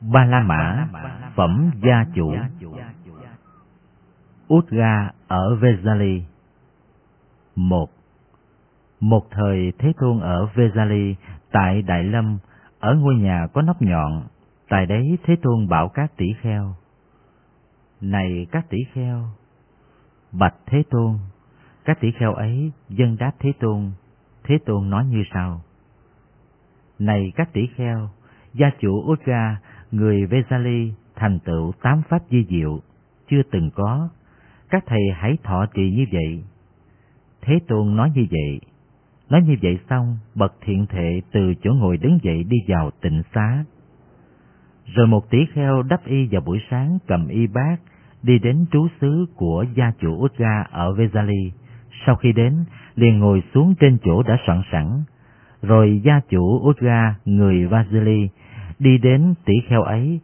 Ba La Mã, phẩm gia chủ Udga ở Vesali một Một thời Thế Tôn ở Vesali, tại Đại Lâm, ở ngôi nhà có nóc nhọn, tại đấy Thế Tôn bảo các tỷ kheo. Này các tỷ kheo, bạch Thế Tôn, các tỷ kheo ấy dân đáp Thế Tôn, Thế Tôn nói như sau. Này các tỷ kheo, gia chủ Udga, người Vesali thành tựu tám pháp di diệu, chưa từng có. Các thầy hãy thọ trì như vậy. Thế Tôn nói như vậy. Nói như vậy xong, bậc thiện thệ từ chỗ ngồi đứng dậy đi vào tịnh xá. Rồi một tỷ kheo đắp y vào buổi sáng cầm y bát, đi đến trú xứ của gia chủ Udga ở Vesali. Sau khi đến, liền ngồi xuống trên chỗ đã soạn sẵn. Rồi gia chủ Udga, người Vasili, đi đến tỷ kheo ấy.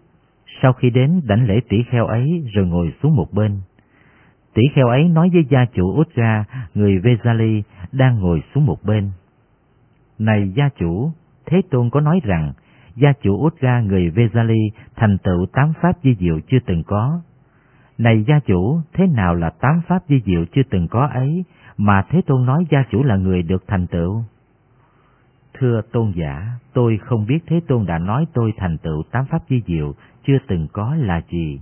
Sau khi đến đảnh lễ tỷ kheo ấy rồi ngồi xuống một bên. Tỷ kheo ấy nói với gia chủ Udga, người Vesali, đang ngồi xuống một bên. Này gia chủ, Thế Tôn có nói rằng, gia chủ Udga người Vesali thành tựu tám pháp di diệu chưa từng có. Này gia chủ, thế nào là tám pháp di diệu chưa từng có ấy, mà Thế Tôn nói gia chủ là người được thành tựu? Thưa tôn giả, tôi không biết Thế Tôn đã nói tôi thành tựu tám pháp di diệu chưa từng có là gì.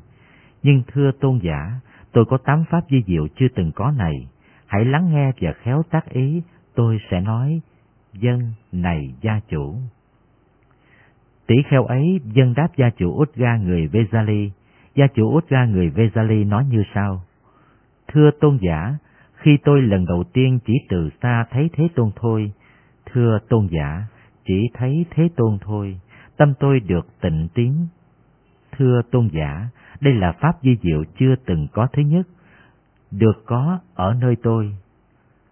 Nhưng thưa tôn giả, tôi có tám pháp di diệu chưa từng có này. Hãy lắng nghe và khéo tác ý, tôi sẽ nói, dân này gia chủ. Tỷ kheo ấy dân đáp gia chủ Udga người Vesali. Gia chủ Udga người Vesali nói như sau. Thưa tôn giả, khi tôi lần đầu tiên chỉ từ xa thấy Thế Tôn thôi, thưa tôn giả, chỉ thấy Thế Tôn thôi, tâm tôi được tịnh tiến. Thưa tôn giả, đây là pháp di diệu chưa từng có thứ nhất, được có ở nơi tôi.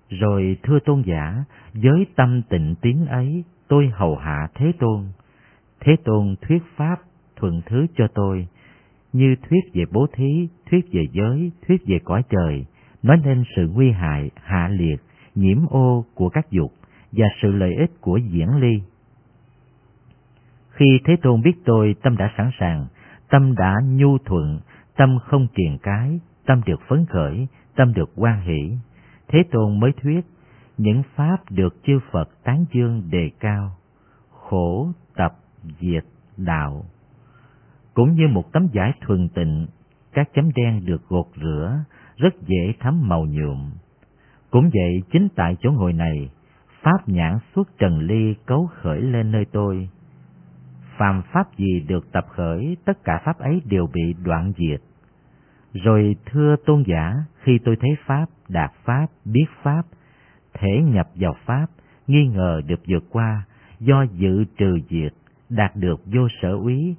Rồi thưa tôn giả, với tâm tịnh tiến ấy, tôi hầu hạ Thế Tôn. Thế Tôn thuyết pháp thuận thứ cho tôi, như thuyết về bố thí, thuyết về giới, thuyết về cõi trời, nói lên sự nguy hại, hạ liệt, nhiễm ô của các dục và sự lợi ích của diễn ly. Khi Thế Tôn biết tôi, tâm đã sẵn sàng, tâm đã nhu thuận, tâm không triền cái, tâm được phấn khởi, tâm được quan hỷ. Thế Tôn mới thuyết, những pháp được chư Phật tán dương đề cao, khổ, tập, diệt, đạo. Cũng như một tấm vải thuần tịnh, các chấm đen được gột rửa, rất dễ thấm màu nhuộm. Cũng vậy, chính tại chỗ ngồi này, pháp nhãn suốt trần ly cấu khởi lên nơi tôi. Phàm pháp gì được tập khởi, tất cả pháp ấy đều bị đoạn diệt. Rồi thưa tôn giả, khi tôi thấy pháp, đạt pháp, biết pháp, thể nhập vào pháp, nghi ngờ được vượt qua, do dự trừ diệt, đạt được vô sở úy.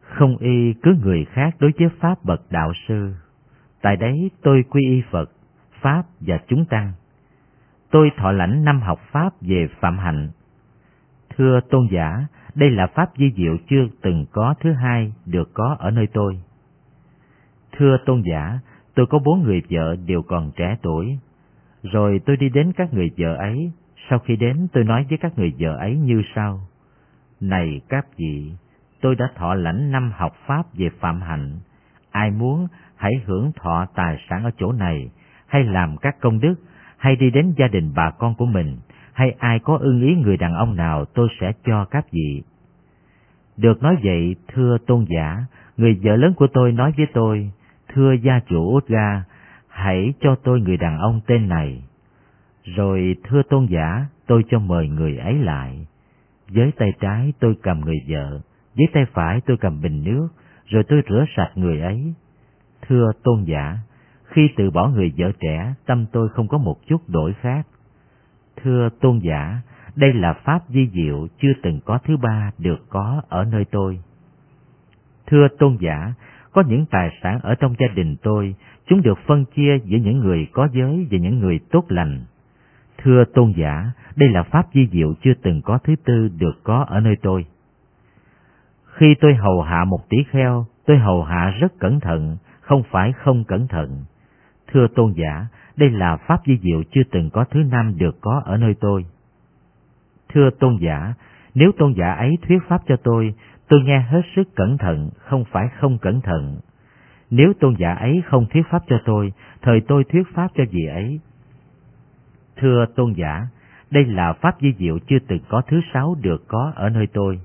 Không y cứ người khác đối với pháp bậc đạo sư. Tại đấy tôi quy y Phật, Pháp và chúng tăng. Tôi thọ lãnh năm học Pháp về Phạm Hạnh. Thưa tôn giả, đây là Pháp di diệu chưa từng có thứ hai được có ở nơi tôi. Thưa tôn giả, tôi có bốn người vợ đều còn trẻ tuổi. Rồi tôi đi đến các người vợ ấy, sau khi đến tôi nói với các người vợ ấy như sau. Này các vị, tôi đã thọ lãnh năm học Pháp về Phạm Hạnh. Ai muốn hãy hưởng thọ tài sản ở chỗ này, hay làm các công đức, hay đi đến gia đình bà con của mình, hay ai có ưng ý người đàn ông nào tôi sẽ cho các vị. Được nói vậy, thưa tôn giả, người vợ lớn của tôi nói với tôi, thưa gia chủ Udga, hãy cho tôi người đàn ông tên này. Rồi thưa tôn giả, tôi cho mời người ấy lại. Với tay trái tôi cầm người vợ, với tay phải tôi cầm bình nước, rồi tôi rửa sạch người ấy. Thưa tôn giả, khi từ bỏ người vợ trẻ, tâm tôi không có một chút đổi khác. Thưa tôn giả, đây là pháp di diệu chưa từng có thứ ba được có ở nơi tôi. Thưa tôn giả, có những tài sản ở trong gia đình tôi, chúng được phân chia giữa những người có giới và những người tốt lành. Thưa tôn giả, đây là pháp di diệu chưa từng có thứ tư được có ở nơi tôi. Khi tôi hầu hạ một tỷ kheo, tôi hầu hạ rất cẩn thận, không phải không cẩn thận. Thưa tôn giả, đây là pháp di diệu chưa từng có thứ năm được có ở nơi tôi. Thưa tôn giả, nếu tôn giả ấy thuyết pháp cho tôi, tôi nghe hết sức cẩn thận, không phải không cẩn thận. Nếu tôn giả ấy không thuyết pháp cho tôi, thời tôi thuyết pháp cho vị ấy. Thưa tôn giả, đây là pháp di diệu chưa từng có thứ sáu được có ở nơi tôi.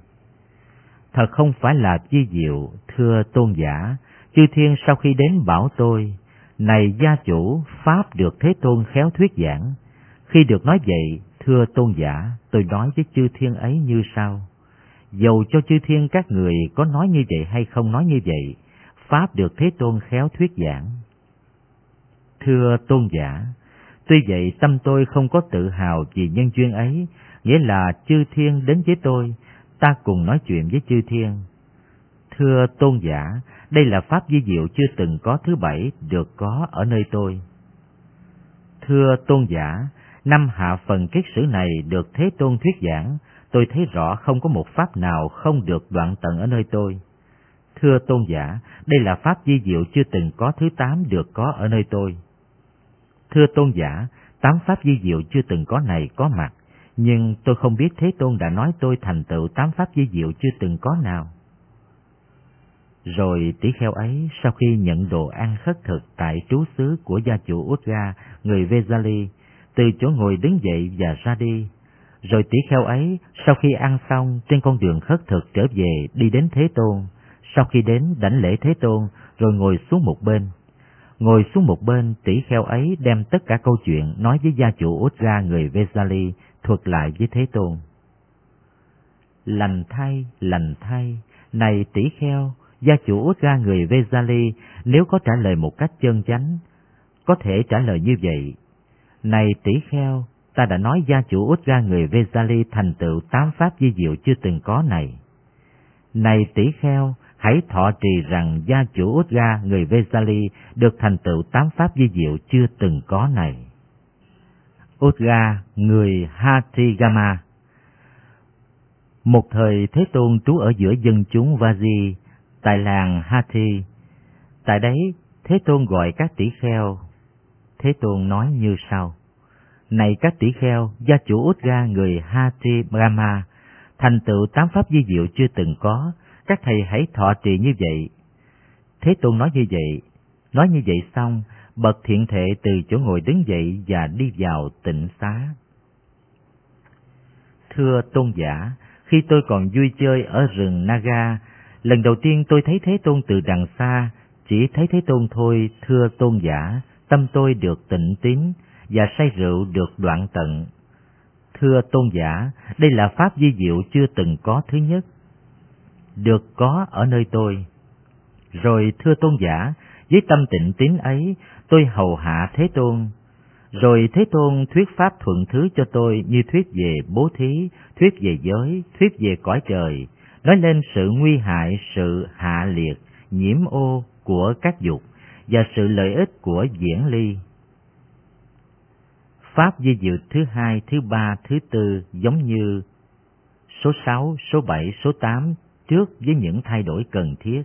Thật không phải là di diệu, thưa tôn giả, chư thiên sau khi đến bảo tôi, này gia chủ, pháp được Thế Tôn khéo thuyết giảng. Khi được nói vậy, thưa tôn giả, tôi nói với chư thiên ấy như sau. Dầu cho chư thiên các người có nói như vậy hay không nói như vậy, Pháp được Thế Tôn khéo thuyết giảng. Thưa tôn giả, tuy vậy tâm tôi không có tự hào vì nhân duyên ấy, nghĩa là chư thiên đến với tôi, ta cùng nói chuyện với chư thiên. Thưa tôn giả, đây là pháp di diệu chưa từng có thứ bảy được có ở nơi tôi. Thưa tôn giả, năm hạ phần kiết sử này được Thế Tôn thuyết giảng, tôi thấy rõ không có một pháp nào không được đoạn tận ở nơi tôi. Thưa tôn giả, đây là pháp di diệu chưa từng có thứ tám được có ở nơi tôi. Thưa tôn giả, tám pháp di diệu chưa từng có này có mặt, nhưng tôi không biết Thế Tôn đã nói tôi thành tựu tám pháp di diệu chưa từng có nào. Rồi tỷ kheo ấy sau khi nhận đồ ăn khất thực tại trú xứ của gia chủ Udga, người Vezali, từ chỗ ngồi đứng dậy và ra đi. Rồi tỷ kheo ấy sau khi ăn xong trên con đường khất thực trở về đi đến Thế Tôn, sau khi đến đảnh lễ Thế Tôn rồi ngồi xuống một bên. Ngồi xuống một bên, tỷ kheo ấy đem tất cả câu chuyện nói với gia chủ Udga người Vezali thuật lại với Thế Tôn. Lành thay, lành thay, này tỷ kheo, Gia chủ út ra người Vezali nếu có trả lời một cách chân chánh, có thể trả lời như vậy. Này tỷ kheo, ta đã nói gia chủ út ra người Vezali thành tựu tám pháp di diệu chưa từng có này. Này tỷ kheo, hãy thọ trì rằng gia chủ út ra người Vezali được thành tựu tám pháp di diệu chưa từng có này. Út ra người Hatigama Một thời Thế Tôn trú ở giữa dân chúng Vaji, tại làng Hathi. Tại đấy, Thế Tôn gọi các tỷ kheo. Thế Tôn nói như sau. Này các tỷ kheo, gia chủ út ra người Hathi Brahma, thành tựu tám pháp di diệu chưa từng có, các thầy hãy thọ trì như vậy. Thế Tôn nói như vậy, nói như vậy xong, bậc thiện thệ từ chỗ ngồi đứng dậy và đi vào tịnh xá. Thưa tôn giả, khi tôi còn vui chơi ở rừng Naga, Lần đầu tiên tôi thấy Thế Tôn từ đằng xa, chỉ thấy Thế Tôn thôi, thưa tôn giả, tâm tôi được tịnh tín và say rượu được đoạn tận. Thưa tôn giả, đây là pháp di diệu chưa từng có thứ nhất, được có ở nơi tôi. Rồi thưa tôn giả, với tâm tịnh tín ấy, tôi hầu hạ Thế Tôn. Rồi Thế Tôn thuyết pháp thuận thứ cho tôi như thuyết về bố thí, thuyết về giới, thuyết về cõi trời, nói lên sự nguy hại, sự hạ liệt, nhiễm ô của các dục và sự lợi ích của diễn ly. Pháp di diệu thứ hai, thứ ba, thứ tư giống như số sáu, số bảy, số tám trước với những thay đổi cần thiết.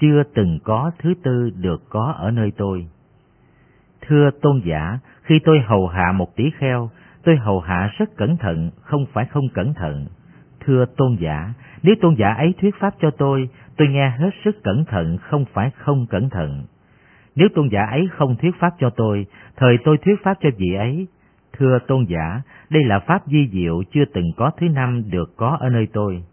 Chưa từng có thứ tư được có ở nơi tôi. Thưa tôn giả, khi tôi hầu hạ một tí kheo, tôi hầu hạ rất cẩn thận, không phải không cẩn thận, Thưa tôn giả, nếu tôn giả ấy thuyết pháp cho tôi, tôi nghe hết sức cẩn thận, không phải không cẩn thận. Nếu tôn giả ấy không thuyết pháp cho tôi, thời tôi thuyết pháp cho vị ấy. Thưa tôn giả, đây là pháp di diệu chưa từng có thứ năm được có ở nơi tôi.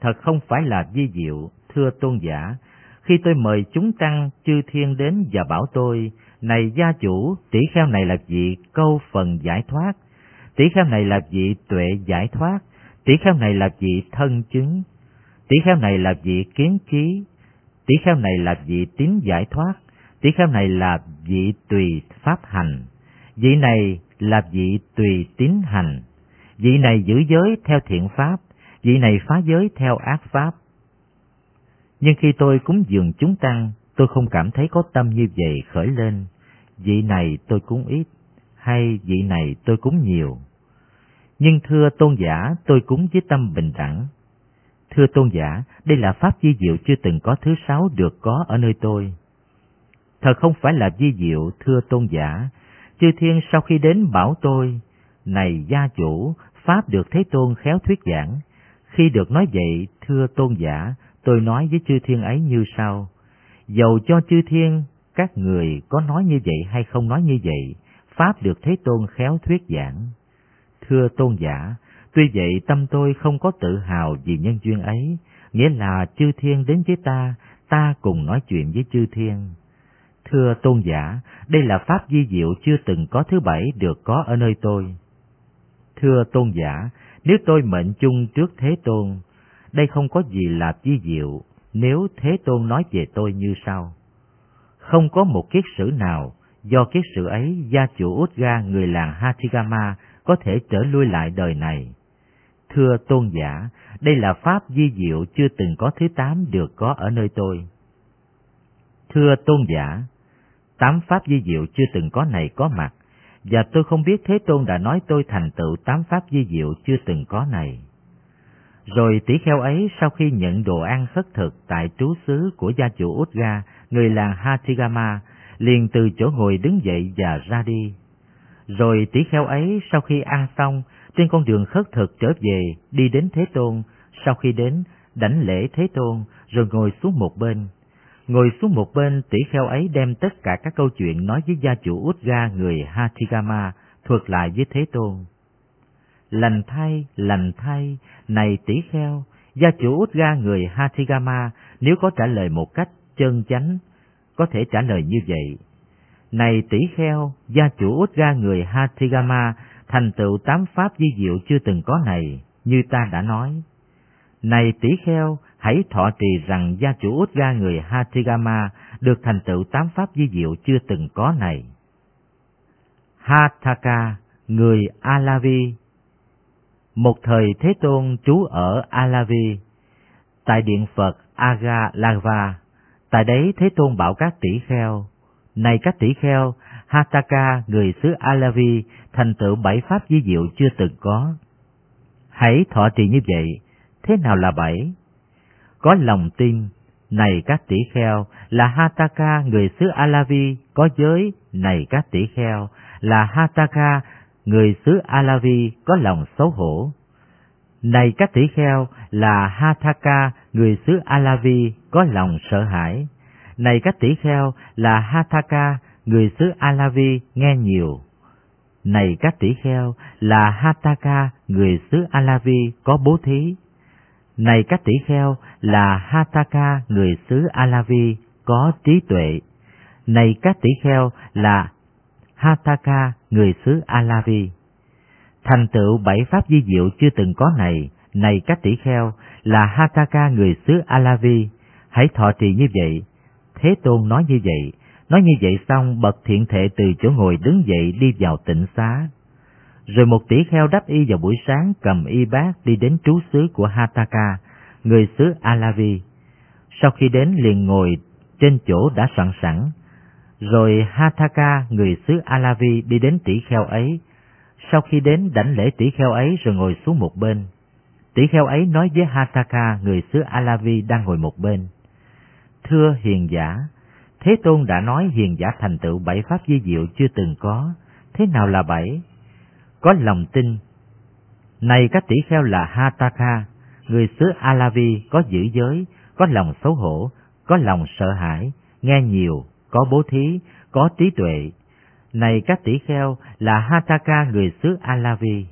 Thật không phải là di diệu, thưa tôn giả, khi tôi mời chúng tăng chư thiên đến và bảo tôi, này gia chủ, tỷ kheo này là vị câu phần giải thoát, tỷ kheo này là vị tuệ giải thoát, tỷ kheo này là vị thân chứng, tỷ kheo này là vị kiến trí, tỷ kheo này là vị tín giải thoát, tỷ kheo này là vị tùy pháp hành, vị này là vị tùy tín hành, vị này giữ giới theo thiện pháp, vị này phá giới theo ác pháp. Nhưng khi tôi cúng dường chúng tăng, tôi không cảm thấy có tâm như vậy khởi lên, vị này tôi cúng ít, hay vị này tôi cúng nhiều? Nhưng thưa tôn giả, tôi cúng với tâm bình đẳng. Thưa tôn giả, đây là pháp di diệu chưa từng có thứ sáu được có ở nơi tôi. Thật không phải là di diệu, thưa tôn giả, chư thiên sau khi đến bảo tôi, này gia chủ, pháp được Thế Tôn khéo thuyết giảng, Khi được nói vậy, thưa tôn giả, tôi nói với chư thiên ấy như sau. Dầu cho chư thiên, các người có nói như vậy hay không nói như vậy, Pháp được Thế Tôn khéo thuyết giảng. Thưa tôn giả, tuy vậy tâm tôi không có tự hào vì nhân duyên ấy, nghĩa là chư thiên đến với ta, ta cùng nói chuyện với chư thiên. Thưa tôn giả, đây là pháp di diệu chưa từng có thứ bảy được có ở nơi tôi. Thưa tôn giả, nếu tôi mệnh chung trước Thế Tôn, đây không có gì là di diệu nếu Thế Tôn nói về tôi như sau. Không có một kiết sử nào do kiết sử ấy gia chủ út ga người làng Hathigama có thể trở lui lại đời này. Thưa tôn giả, đây là pháp di diệu chưa từng có thứ tám được có ở nơi tôi. Thưa tôn giả, tám pháp di diệu chưa từng có này có mặt, và tôi không biết Thế Tôn đã nói tôi thành tựu tám pháp di diệu chưa từng có này. Rồi tỷ kheo ấy sau khi nhận đồ ăn khất thực tại trú xứ của gia chủ Utga, người làng Hatigama liền từ chỗ ngồi đứng dậy và ra đi. Rồi tỷ kheo ấy sau khi ăn xong, trên con đường khất thực trở về, đi đến Thế Tôn, sau khi đến, đảnh lễ Thế Tôn, rồi ngồi xuống một bên. Ngồi xuống một bên, tỷ kheo ấy đem tất cả các câu chuyện nói với gia chủ út ga người Hathigama, thuật lại với Thế Tôn. Lành thay, lành thay, này tỷ kheo, gia chủ út ga người Hathigama nếu có trả lời một cách chân chánh, có thể trả lời như vậy. Này tỷ kheo, gia chủ út ga người Hathigama thành tựu tám pháp di diệu chưa từng có này, như ta đã nói. Này tỷ kheo, hãy thọ trì rằng gia chủ út ga người Hathigama được thành tựu tám pháp di diệu chưa từng có này. Hathaka, người Alavi Một thời Thế Tôn trú ở Alavi, tại điện Phật Agalava, tại đấy Thế Tôn bảo các tỷ kheo, này các tỷ kheo, Hataka, người xứ Alavi, thành tựu bảy pháp di diệu chưa từng có. Hãy thọ trì như vậy, thế nào là bảy? Có lòng tin, này các tỷ kheo, là Hataka, người xứ Alavi, có giới, này các tỷ kheo, là Hataka, người xứ Alavi, có lòng xấu hổ. Này các tỷ kheo, là Hataka, người xứ Alavi, có lòng sợ hãi. Này các tỷ kheo, là Hataka, người xứ Alavi nghe nhiều. Này các tỷ kheo, là Hataka, người xứ Alavi có bố thí. Này các tỷ kheo, là Hataka, người xứ Alavi có trí tuệ. Này các tỷ kheo, là Hataka, người xứ Alavi. Thành tựu bảy pháp di diệu chưa từng có này, này các tỷ kheo, là Hataka người xứ Alavi, hãy thọ trì như vậy. Thế Tôn nói như vậy, Nói như vậy xong, bậc thiện thệ từ chỗ ngồi đứng dậy đi vào tịnh xá. Rồi một tỷ kheo đắp y vào buổi sáng cầm y bát đi đến trú xứ của Hataka, người xứ Alavi. Sau khi đến liền ngồi trên chỗ đã soạn sẵn. Rồi Hataka, người xứ Alavi đi đến tỷ kheo ấy. Sau khi đến đảnh lễ tỷ kheo ấy rồi ngồi xuống một bên. Tỷ kheo ấy nói với Hataka, người xứ Alavi đang ngồi một bên. Thưa hiền giả, Thế Tôn đã nói hiền giả thành tựu bảy pháp di diệu chưa từng có, thế nào là bảy? Có lòng tin. Này các tỷ kheo là Hataka, người xứ Alavi có giữ giới, có lòng xấu hổ, có lòng sợ hãi, nghe nhiều, có bố thí, có trí tuệ. Này các tỷ kheo là Hataka người xứ Alavi.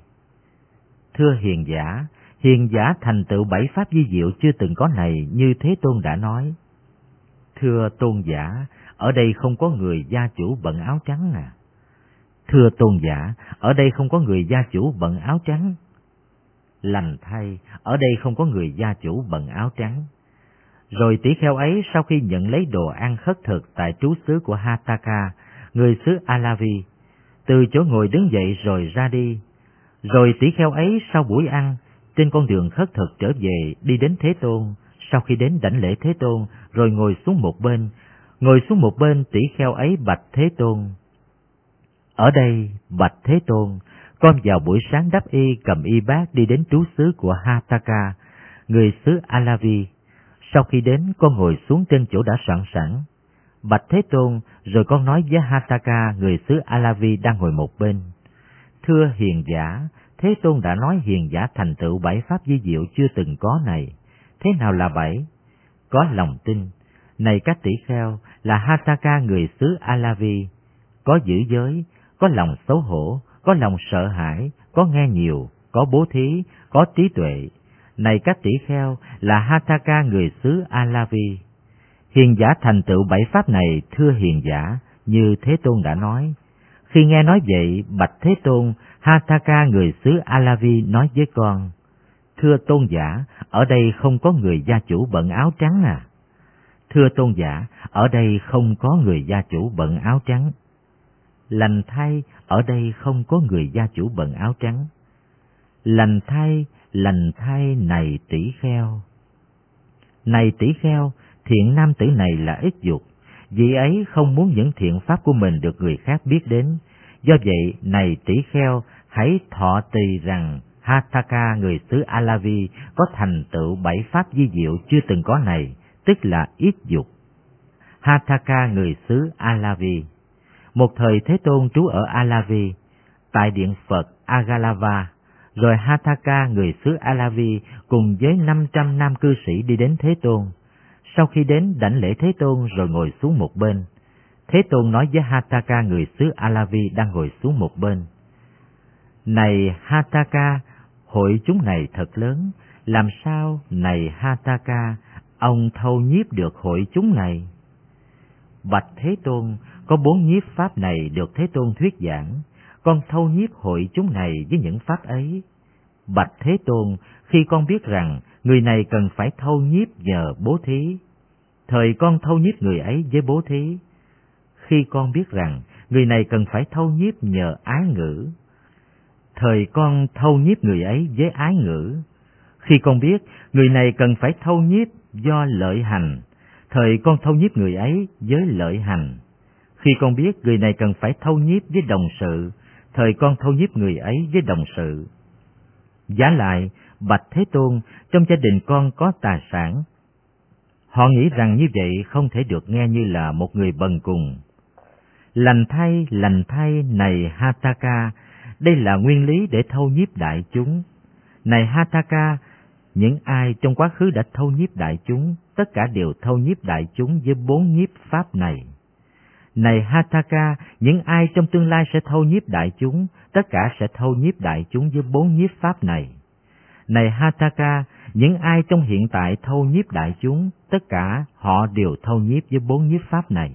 Thưa hiền giả, hiền giả thành tựu bảy pháp di diệu chưa từng có này như Thế Tôn đã nói. Thưa tôn giả, ở đây không có người gia chủ bận áo trắng à. Thưa tôn giả, ở đây không có người gia chủ bận áo trắng. Lành thay, ở đây không có người gia chủ bận áo trắng. Rồi tỷ kheo ấy sau khi nhận lấy đồ ăn khất thực tại trú xứ của Hataka, người xứ Alavi, từ chỗ ngồi đứng dậy rồi ra đi. Rồi tỷ kheo ấy sau buổi ăn, trên con đường khất thực trở về đi đến Thế Tôn, sau khi đến đảnh lễ Thế Tôn, rồi ngồi xuống một bên, ngồi xuống một bên tỷ kheo ấy bạch Thế Tôn. Ở đây, bạch Thế Tôn, con vào buổi sáng đắp y cầm y bát đi đến trú xứ của Hataka, người xứ Alavi. Sau khi đến, con ngồi xuống trên chỗ đã sẵn sẵn. Bạch Thế Tôn, rồi con nói với Hataka, người xứ Alavi đang ngồi một bên. Thưa hiền giả, Thế Tôn đã nói hiền giả thành tựu bảy pháp di diệu chưa từng có này. Thế nào là bảy? Có lòng tin. Này các tỷ kheo, là Hasaka người xứ Alavi. Có giữ giới, có lòng xấu hổ, có lòng sợ hãi, có nghe nhiều, có bố thí, có trí tuệ. Này các tỷ kheo, là Hataka người xứ Alavi. Hiền giả thành tựu bảy pháp này thưa hiền giả, như Thế Tôn đã nói. Khi nghe nói vậy, Bạch Thế Tôn, Hataka người xứ Alavi nói với con, Thưa Tôn giả, ở đây không có người gia chủ bận áo trắng à? Thưa Tôn giả, ở đây không có người gia chủ bận áo trắng. Lành thay, ở đây không có người gia chủ bận áo trắng. Lành thay, lành thay này tỷ kheo. Này tỷ kheo, thiện nam tử này là ít dục, vị ấy không muốn những thiện pháp của mình được người khác biết đến. Do vậy, này tỷ kheo, hãy thọ tỳ rằng Hataka người xứ Alavi có thành tựu bảy pháp di diệu chưa từng có này, tức là ít dục. Hataka người xứ Alavi Một thời Thế Tôn trú ở Alavi, tại điện Phật Agalava, rồi Hataka người xứ Alavi cùng với 500 nam cư sĩ đi đến Thế Tôn. Sau khi đến đảnh lễ Thế Tôn rồi ngồi xuống một bên, Thế Tôn nói với Hataka người xứ Alavi đang ngồi xuống một bên. Này Hataka, hội chúng này thật lớn, làm sao này Hataka, ông thâu nhiếp được hội chúng này? Bạch Thế Tôn, có bốn nhiếp pháp này được Thế Tôn thuyết giảng, con thâu nhiếp hội chúng này với những pháp ấy. Bạch Thế Tôn, khi con biết rằng người này cần phải thâu nhiếp nhờ bố thí, thời con thâu nhiếp người ấy với bố thí. Khi con biết rằng người này cần phải thâu nhiếp nhờ ái ngữ, thời con thâu nhiếp người ấy với ái ngữ. Khi con biết người này cần phải thâu nhiếp do lợi hành, thời con thâu nhiếp người ấy với lợi hành. Khi con biết người này cần phải thâu nhiếp với đồng sự, thời con thâu nhiếp người ấy với đồng sự. Giá lại, Bạch Thế Tôn, trong gia đình con có tài sản. Họ nghĩ rằng như vậy không thể được nghe như là một người bần cùng. Lành thay, lành thay này Hataka, đây là nguyên lý để thâu nhiếp đại chúng. Này Hataka, những ai trong quá khứ đã thâu nhiếp đại chúng, tất cả đều thâu nhiếp đại chúng với bốn nhiếp pháp này. Này Hataka, những ai trong tương lai sẽ thâu nhiếp đại chúng, tất cả sẽ thâu nhiếp đại chúng với bốn nhiếp pháp này. Này Hataka, những ai trong hiện tại thâu nhiếp đại chúng, tất cả họ đều thâu nhiếp với bốn nhiếp pháp này.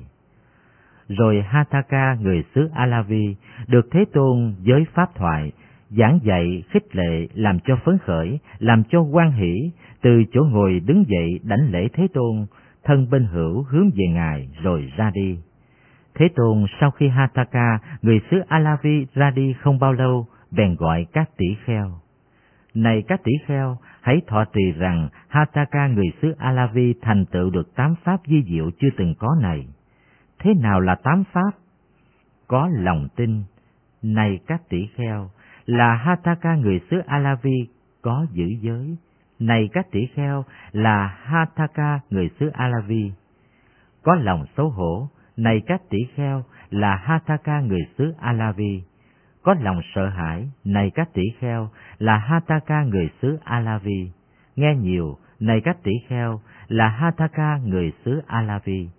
Rồi Hataka người xứ Alavi được Thế Tôn giới pháp thoại, giảng dạy khích lệ làm cho phấn khởi, làm cho quan hỷ, từ chỗ ngồi đứng dậy đảnh lễ Thế Tôn, thân bên hữu hướng về Ngài rồi ra đi. Thế Tôn sau khi Hataka, người xứ Alavi ra đi không bao lâu, bèn gọi các tỷ kheo. Này các tỷ kheo, hãy thọ trì rằng Hataka người xứ Alavi thành tựu được tám pháp di diệu chưa từng có này. Thế nào là tám pháp? Có lòng tin. Này các tỷ kheo, là Hataka người xứ Alavi có giữ giới. Này các tỷ kheo, là Hataka người xứ Alavi. Có lòng xấu hổ, này các tỷ kheo, là Hataka người xứ Alavi. Có lòng sợ hãi, này các tỷ kheo, là Hataka người xứ Alavi. Nghe nhiều, này các tỷ kheo, là Hataka người xứ Alavi.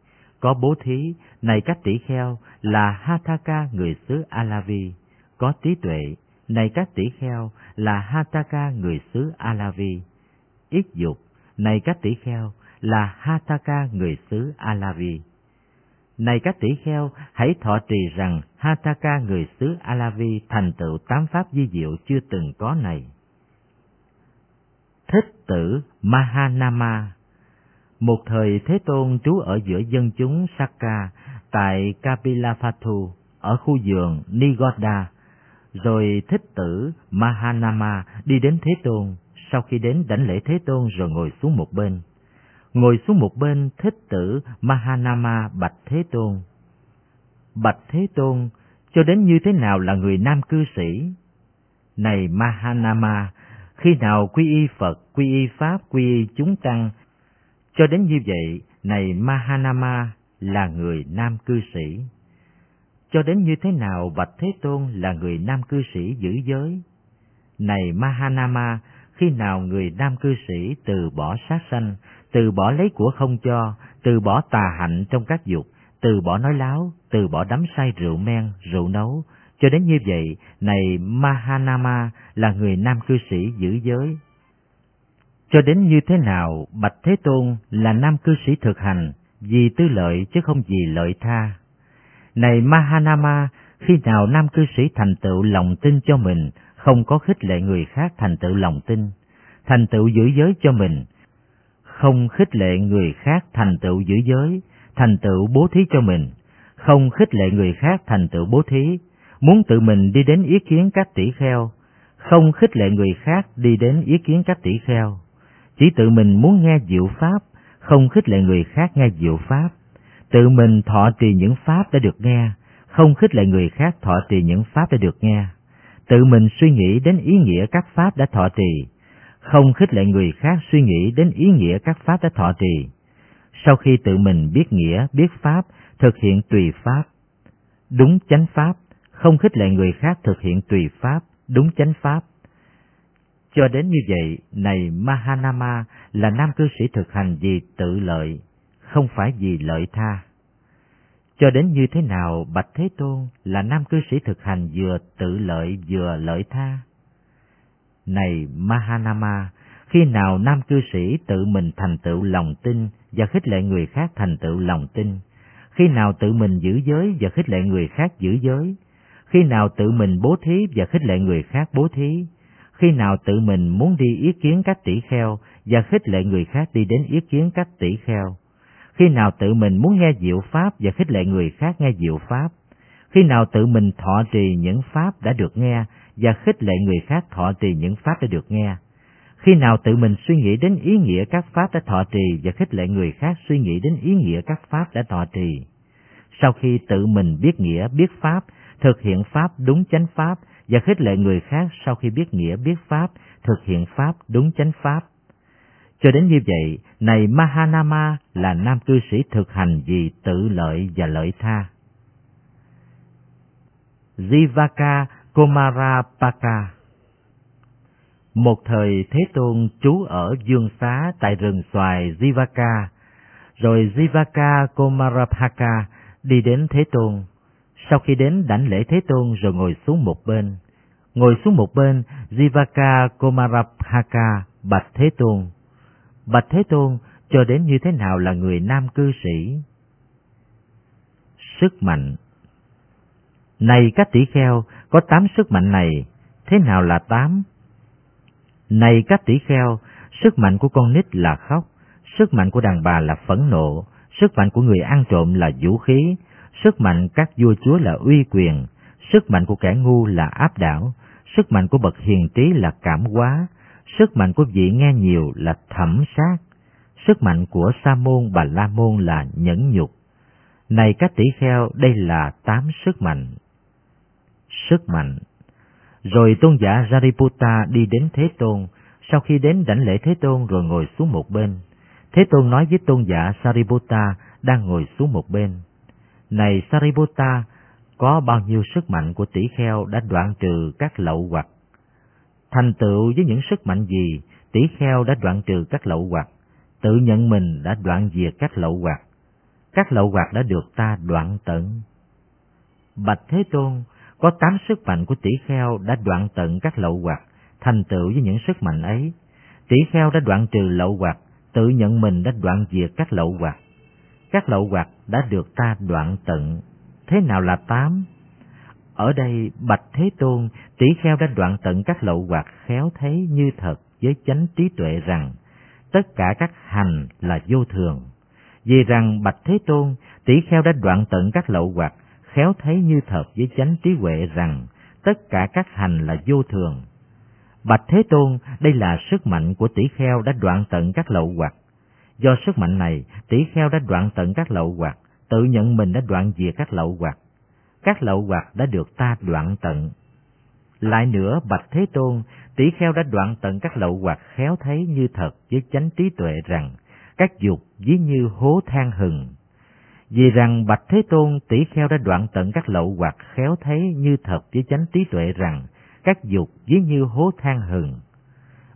Có bố thí, này các tỷ kheo, là Hataka người xứ Alavi. Có trí tuệ, này các tỷ kheo, là Hataka người xứ Alavi. Ít dục, này các tỷ kheo, là Hataka người xứ Alavi. Này các tỷ kheo, hãy thọ trì rằng Hataka người xứ Alavi thành tựu tám pháp di diệu chưa từng có này. Thích tử Mahanama một thời Thế Tôn trú ở giữa dân chúng Sakka tại Kapilapathu ở khu vườn Nigoda, rồi thích tử Mahanama đi đến Thế Tôn, sau khi đến đảnh lễ Thế Tôn rồi ngồi xuống một bên ngồi xuống một bên thích tử Mahanama Bạch Thế Tôn. Bạch Thế Tôn, cho đến như thế nào là người nam cư sĩ? Này Mahanama, khi nào quy y Phật, quy y Pháp, quy y chúng tăng, cho đến như vậy, này Mahanama là người nam cư sĩ. Cho đến như thế nào Bạch Thế Tôn là người nam cư sĩ giữ giới? Này Mahanama, khi nào người nam cư sĩ từ bỏ sát sanh, từ bỏ lấy của không cho, từ bỏ tà hạnh trong các dục, từ bỏ nói láo, từ bỏ đắm say rượu men, rượu nấu, cho đến như vậy, này Mahanama là người nam cư sĩ giữ giới. Cho đến như thế nào, Bạch Thế Tôn là nam cư sĩ thực hành, vì tư lợi chứ không vì lợi tha. Này Mahanama, khi nào nam cư sĩ thành tựu lòng tin cho mình, không có khích lệ người khác thành tựu lòng tin, thành tựu giữ giới cho mình, không khích lệ người khác thành tựu giữ giới, thành tựu bố thí cho mình, không khích lệ người khác thành tựu bố thí, muốn tự mình đi đến ý kiến các tỷ kheo, không khích lệ người khác đi đến ý kiến các tỷ kheo, chỉ tự mình muốn nghe diệu pháp, không khích lệ người khác nghe diệu pháp, tự mình thọ trì những pháp đã được nghe, không khích lệ người khác thọ trì những pháp đã được nghe, tự mình suy nghĩ đến ý nghĩa các pháp đã thọ trì, không khích lệ người khác suy nghĩ đến ý nghĩa các pháp đã thọ trì. Sau khi tự mình biết nghĩa, biết pháp, thực hiện tùy pháp, đúng chánh pháp, không khích lệ người khác thực hiện tùy pháp, đúng chánh pháp. Cho đến như vậy, này Mahanama là nam cư sĩ thực hành vì tự lợi, không phải vì lợi tha. Cho đến như thế nào Bạch Thế Tôn là nam cư sĩ thực hành vừa tự lợi vừa lợi tha? Này Mahanama, khi nào nam cư sĩ tự mình thành tựu lòng tin và khích lệ người khác thành tựu lòng tin? Khi nào tự mình giữ giới và khích lệ người khác giữ giới? Khi nào tự mình bố thí và khích lệ người khác bố thí? Khi nào tự mình muốn đi ý kiến các tỷ kheo và khích lệ người khác đi đến ý kiến các tỷ kheo? Khi nào tự mình muốn nghe diệu pháp và khích lệ người khác nghe diệu pháp? Khi nào tự mình thọ trì những pháp đã được nghe và khích lệ người khác thọ trì những pháp đã được nghe? Khi nào tự mình suy nghĩ đến ý nghĩa các pháp đã thọ trì và khích lệ người khác suy nghĩ đến ý nghĩa các pháp đã thọ trì? Sau khi tự mình biết nghĩa, biết pháp, thực hiện pháp đúng chánh pháp và khích lệ người khác sau khi biết nghĩa, biết pháp, thực hiện pháp đúng chánh pháp. Cho đến như vậy, này Mahanama là nam cư sĩ thực hành vì tự lợi và lợi tha. Jivaka Komarapaka Một thời Thế Tôn trú ở dương xá tại rừng xoài Jivaka, rồi Jivaka Komarapaka đi đến Thế Tôn. Sau khi đến đảnh lễ Thế Tôn rồi ngồi xuống một bên. Ngồi xuống một bên, Jivaka Komarabhaka bạch Thế Tôn. Bạch Thế Tôn, cho đến như thế nào là người nam cư sĩ? Sức mạnh Này các tỷ kheo, có tám sức mạnh này, thế nào là tám? Này các tỷ kheo, sức mạnh của con nít là khóc, sức mạnh của đàn bà là phẫn nộ, sức mạnh của người ăn trộm là vũ khí, sức mạnh các vua chúa là uy quyền, sức mạnh của kẻ ngu là áp đảo, sức mạnh của bậc hiền trí là cảm hóa, sức mạnh của vị nghe nhiều là thẩm sát, sức mạnh của sa môn bà la môn là nhẫn nhục. Này các tỷ kheo, đây là tám sức mạnh. Sức mạnh Rồi tôn giả Sariputta đi đến Thế Tôn, sau khi đến đảnh lễ Thế Tôn rồi ngồi xuống một bên. Thế Tôn nói với tôn giả Sariputta đang ngồi xuống một bên. Này Sariputta, có bao nhiêu sức mạnh của tỷ kheo đã đoạn trừ các lậu hoặc? Thành tựu với những sức mạnh gì, tỷ kheo đã đoạn trừ các lậu hoặc, tự nhận mình đã đoạn diệt các lậu hoặc. Các lậu hoặc đã được ta đoạn tận. Bạch Thế Tôn, có tám sức mạnh của tỷ kheo đã đoạn tận các lậu hoặc, thành tựu với những sức mạnh ấy. Tỷ kheo đã đoạn trừ lậu hoặc, tự nhận mình đã đoạn diệt các lậu hoặc. Các lậu hoặc đã được ta đoạn tận. Thế nào là tám? Ở đây Bạch Thế Tôn, tỷ kheo đã đoạn tận các lậu hoặc khéo thấy như thật với chánh trí tuệ rằng tất cả các hành là vô thường. Vì rằng Bạch Thế Tôn, tỷ kheo đã đoạn tận các lậu hoặc khéo thấy như thật với chánh trí huệ rằng tất cả các hành là vô thường. Bạch Thế Tôn, đây là sức mạnh của tỷ kheo đã đoạn tận các lậu hoặc. Do sức mạnh này, tỷ kheo đã đoạn tận các lậu hoặc, tự nhận mình đã đoạn diệt các lậu hoặc. Các lậu hoặc đã được ta đoạn tận. Lại nữa, Bạch Thế Tôn, tỷ kheo đã đoạn tận các lậu hoặc khéo thấy như thật với chánh trí tuệ rằng các dục ví như hố than hừng. Vì rằng Bạch Thế Tôn tỷ kheo đã đoạn tận các lậu hoặc khéo thấy như thật với chánh trí tuệ rằng các dục ví như hố than hừng.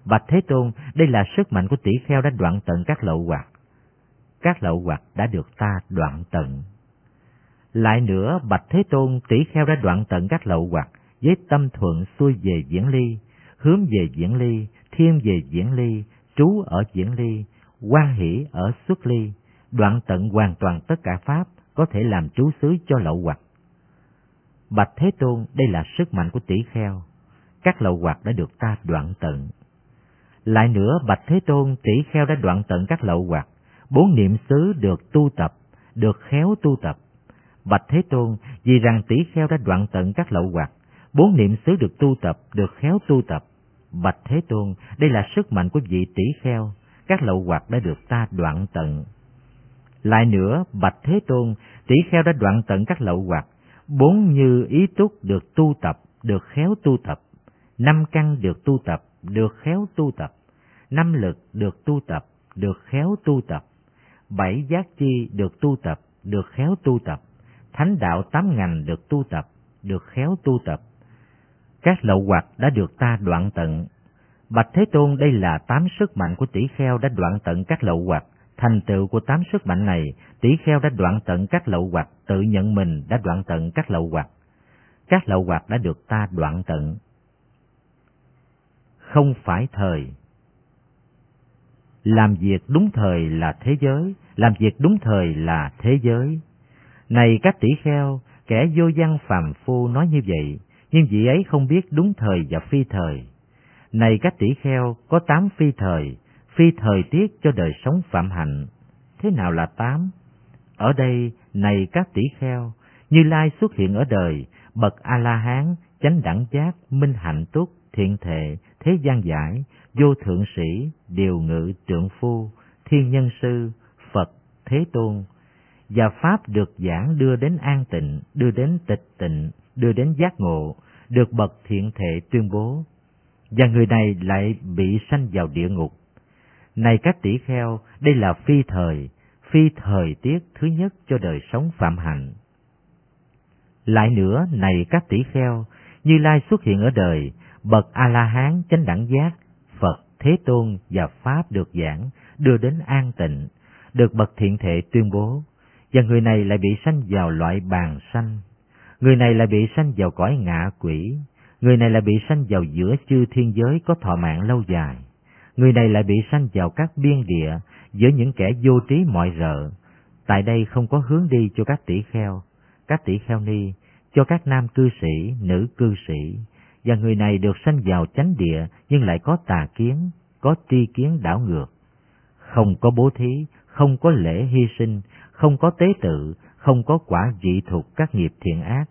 Bạch Thế Tôn, đây là sức mạnh của tỷ kheo đã đoạn tận các lậu hoặc. Các lậu hoặc đã được ta đoạn tận. Lại nữa, Bạch Thế Tôn tỷ kheo đã đoạn tận các lậu hoặc với tâm thuận xuôi về diễn ly, hướng về diễn ly, thiên về diễn ly, trú ở diễn ly, quan hỷ ở xuất ly, đoạn tận hoàn toàn tất cả pháp có thể làm trú xứ cho lậu hoặc. Bạch Thế Tôn, đây là sức mạnh của tỷ kheo. Các lậu hoặc đã được ta đoạn tận. Lại nữa, Bạch Thế Tôn, tỷ kheo đã đoạn tận các lậu hoặc. Bốn niệm xứ được tu tập, được khéo tu tập. Bạch Thế Tôn, vì rằng tỷ kheo đã đoạn tận các lậu hoặc, bốn niệm xứ được tu tập, được khéo tu tập. Bạch Thế Tôn, đây là sức mạnh của vị tỷ kheo, các lậu hoặc đã được ta đoạn tận. Lại nữa, Bạch Thế Tôn, tỷ kheo đã đoạn tận các lậu hoặc, bốn như ý túc được tu tập, được khéo tu tập, năm căn được tu tập, được khéo tu tập, năm lực được tu tập, được khéo tu tập, bảy giác chi được tu tập, được khéo tu tập, thánh đạo tám ngành được tu tập, được khéo tu tập. Các lậu hoặc đã được ta đoạn tận. Bạch Thế Tôn đây là tám sức mạnh của tỷ kheo đã đoạn tận các lậu hoặc. Thành tựu của tám sức mạnh này, tỷ kheo đã đoạn tận các lậu hoặc, tự nhận mình đã đoạn tận các lậu hoặc. Các lậu hoặc đã được ta đoạn tận. Không phải thời làm việc đúng thời là thế giới, làm việc đúng thời là thế giới. Này các tỷ kheo, kẻ vô văn phàm phu nói như vậy, nhưng vị ấy không biết đúng thời và phi thời. Này các tỷ kheo, có tám phi thời, phi thời tiết cho đời sống phạm hạnh. Thế nào là tám? Ở đây, này các tỷ kheo, Như Lai xuất hiện ở đời, bậc A-la-hán, chánh đẳng giác, minh hạnh túc, thiện thệ, thế gian giải, vô thượng sĩ, điều ngự trượng phu, thiên nhân sư, Phật, Thế Tôn, và Pháp được giảng đưa đến an tịnh, đưa đến tịch tịnh, đưa đến giác ngộ, được bậc thiện thệ tuyên bố. Và người này lại bị sanh vào địa ngục. Này các tỷ kheo, đây là phi thời, phi thời tiết thứ nhất cho đời sống phạm hạnh. Lại nữa, này các tỷ kheo, như Lai xuất hiện ở đời, bậc A-la-hán chánh đẳng giác, Phật, Thế Tôn và Pháp được giảng, đưa đến an tịnh, được bậc thiện thể tuyên bố, và người này lại bị sanh vào loại bàn sanh. Người này lại bị sanh vào cõi ngạ quỷ, người này lại bị sanh vào giữa chư thiên giới có thọ mạng lâu dài. Người này lại bị sanh vào các biên địa giữa những kẻ vô trí mọi rợ. Tại đây không có hướng đi cho các tỷ kheo, các tỷ kheo ni, cho các nam cư sĩ, nữ cư sĩ, và người này được sanh vào chánh địa nhưng lại có tà kiến, có tri kiến đảo ngược. Không có bố thí, không có lễ hy sinh, không có tế tự, không có quả dị thuộc các nghiệp thiện ác,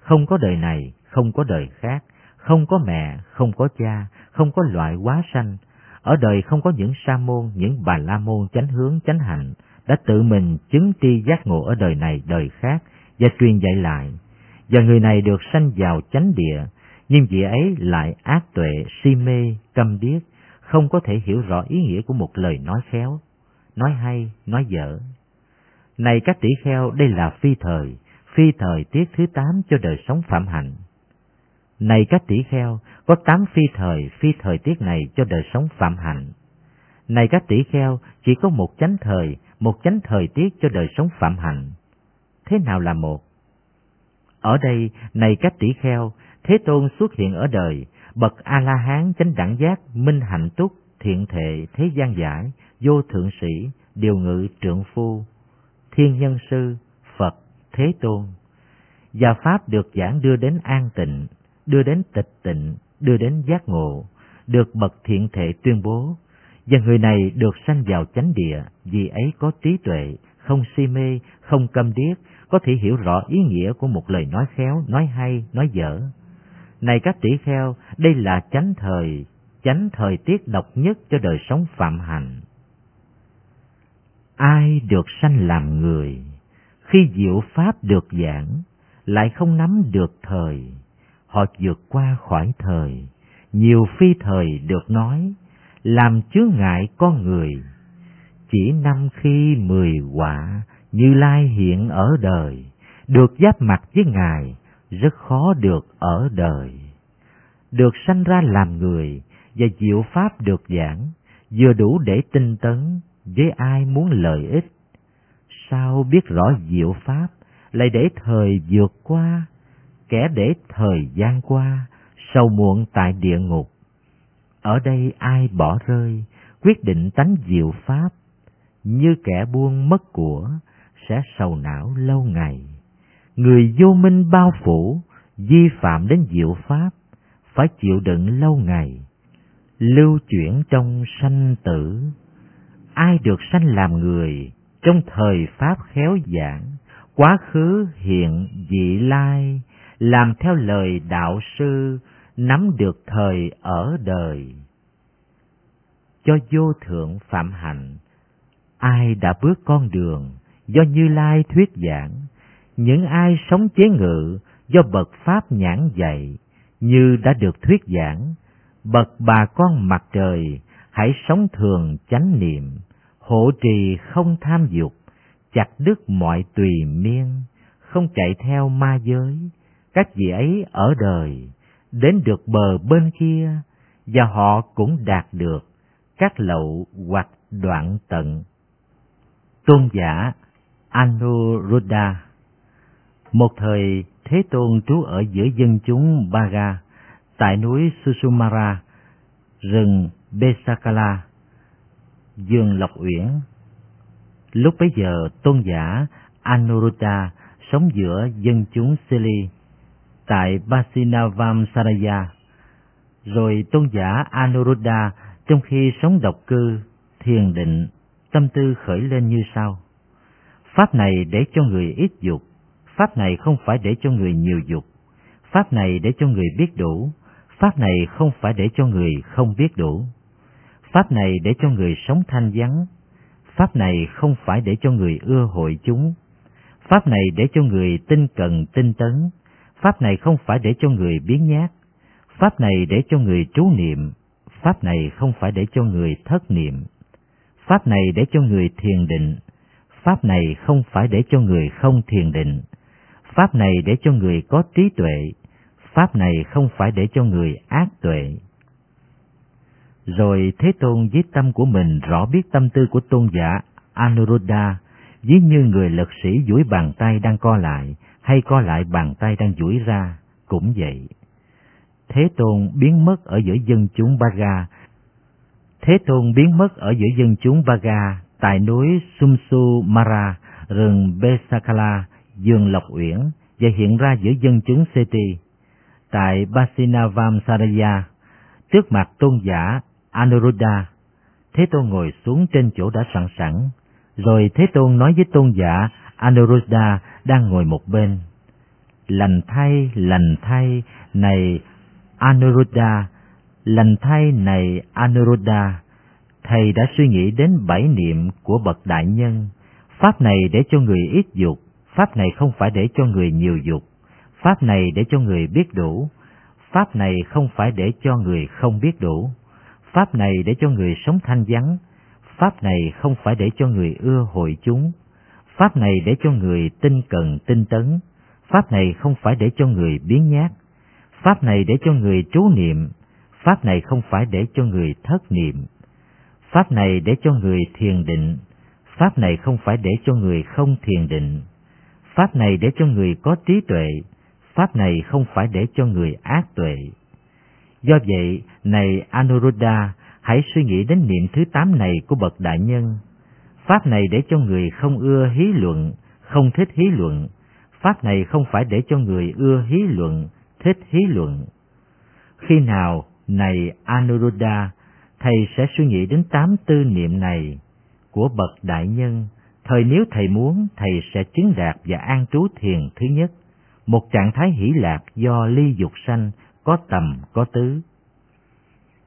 không có đời này, không có đời khác, không có mẹ, không có cha, không có loại quá sanh. Ở đời không có những sa môn, những bà la môn chánh hướng chánh hạnh, đã tự mình chứng tri giác ngộ ở đời này đời khác và truyền dạy lại. Và người này được sanh vào chánh địa, nhưng vị ấy lại ác tuệ, si mê, câm điếc, không có thể hiểu rõ ý nghĩa của một lời nói khéo, nói hay, nói dở. Này các tỷ kheo, đây là phi thời, phi thời tiết thứ tám cho đời sống phạm hạnh. Này các tỷ kheo, có tám phi thời, phi thời tiết này cho đời sống phạm hạnh. Này các tỷ kheo, chỉ có một chánh thời, một chánh thời tiết cho đời sống phạm hạnh. Thế nào là một? Ở đây, này các tỷ kheo, Thế Tôn xuất hiện ở đời, bậc A-la-hán chánh đẳng giác, minh hạnh túc, thiện thệ, thế gian giải, vô thượng sĩ, điều ngự trượng phu, thiên nhân sư, Phật, Thế Tôn. Và Pháp được giảng đưa đến an tịnh, đưa đến tịch tịnh, đưa đến giác ngộ, được bậc thiện thệ tuyên bố, và người này được sanh vào chánh địa, vì ấy có trí tuệ, không si mê, không câm điếc, có thể hiểu rõ ý nghĩa của một lời nói khéo, nói hay, nói dở. Này các tỷ kheo, đây là chánh thời, chánh thời tiết độc nhất cho đời sống phạm hạnh. Ai được sanh làm người, khi diệu pháp được giảng, lại không nắm được thời, họ vượt qua khỏi thời, nhiều phi thời được nói, làm chướng ngại con người. Chỉ năm khi mười quả, như Lai hiện ở đời, được giáp mặt với Ngài, rất khó được ở đời. được sanh ra làm người và diệu pháp được giảng, vừa đủ để tinh tấn với ai muốn lợi ích. Sao biết rõ diệu pháp, lại để thời vượt qua, kẻ để thời gian qua, sâu muộn tại địa ngục. Ở đây ai bỏ rơi, quyết định tánh diệu pháp, như kẻ buông mất của, sẽ sầu não lâu ngày. Người vô minh bao phủ, vi phạm đến diệu pháp, phải chịu đựng lâu ngày. Lưu chuyển trong sanh tử, ai được sanh làm người, trong thời pháp khéo giảng, quá khứ hiện dị lai, làm theo lời đạo sư, nắm được thời ở đời. Cho vô thượng phạm hạnh, ai đã bước con đường do Như Lai thuyết giảng, những ai sống chế ngự do bậc pháp nhãn dạy, như đã được thuyết giảng, bậc bà con mặt trời, hãy sống thường chánh niệm, hộ trì không tham dục, chặt đứt mọi tùy miên, không chạy theo ma giới, các vị ấy ở đời, đến được bờ bên kia, và họ cũng đạt được các lậu hoặc đoạn tận. Tôn giả Anuruddha Một thời, Thế Tôn trú ở giữa dân chúng Baga, tại núi Susumara, rừng Besakala, Dương Lộc Uyển. Lúc bấy giờ, tôn giả Anuruddha sống giữa dân chúng Seli, tại Basinavamsaraya. Rồi tôn giả Anuruddha trong khi sống độc cư, thiền định, tâm tư khởi lên như sau. Pháp này để cho người ít dục, pháp này không phải để cho người nhiều dục, pháp này để cho người biết đủ, pháp này không phải để cho người không biết đủ. Pháp này để cho người sống thanh vắng, pháp này không phải để cho người ưa hội chúng. Pháp này để cho người tinh cần tinh tấn, pháp này không phải để cho người biến nhát. Pháp này để cho người trú niệm, pháp này không phải để cho người thất niệm. Pháp này để cho người thiền định, pháp này không phải để cho người không thiền định. Pháp này để cho người có trí tuệ, pháp này không phải để cho người ác tuệ. Rồi Thế Tôn với tâm của mình rõ biết tâm tư của tôn giả Anuruddha, ví như người lực sĩ duỗi bàn tay đang co lại, hay co lại bàn tay đang duỗi ra, cũng vậy. Thế Tôn biến mất ở giữa dân chúng Baga. Thế Tôn biến mất ở giữa dân chúng Baga tại núi Sumsu Mara, rừng Besakala, vườn Lộc Uyển và hiện ra giữa dân chúng Seti. Tại Basinavamsaraya, trước mặt tôn giả Anuruddha, Thế Tôn ngồi xuống trên chỗ đã sẵn sẵn, rồi Thế Tôn nói với tôn giả Anuruddha đang ngồi một bên. Lành thay, lành thay, này Anuruddha, lành thay này Anuruddha, thầy đã suy nghĩ đến bảy niệm của bậc đại nhân. Pháp này để cho người ít dục, pháp này không phải để cho người nhiều dục, pháp này để cho người biết đủ, pháp này không phải để cho người không biết đủ. Pháp này để cho người sống thanh vắng, Pháp này không phải để cho người ưa hội chúng, Pháp này để cho người tinh cần tinh tấn, Pháp này không phải để cho người biến nhát, Pháp này để cho người trú niệm, Pháp này không phải để cho người thất niệm, Pháp này để cho người thiền định, Pháp này không phải để cho người không thiền định, Pháp này để cho người có trí tuệ, Pháp này không phải để cho người ác tuệ. Do vậy, này Anuruddha, hãy suy nghĩ đến niệm thứ tám này của bậc đại nhân. Pháp này để cho người không ưa hí luận, không thích hí luận. Pháp này không phải để cho người ưa hí luận, thích hí luận. Khi nào, này Anuruddha, thầy sẽ suy nghĩ đến tám tư niệm này của bậc đại nhân. Thời nếu thầy muốn, thầy sẽ chứng đạt và an trú thiền thứ nhất, một trạng thái hỷ lạc do ly dục sanh có tầm có tứ.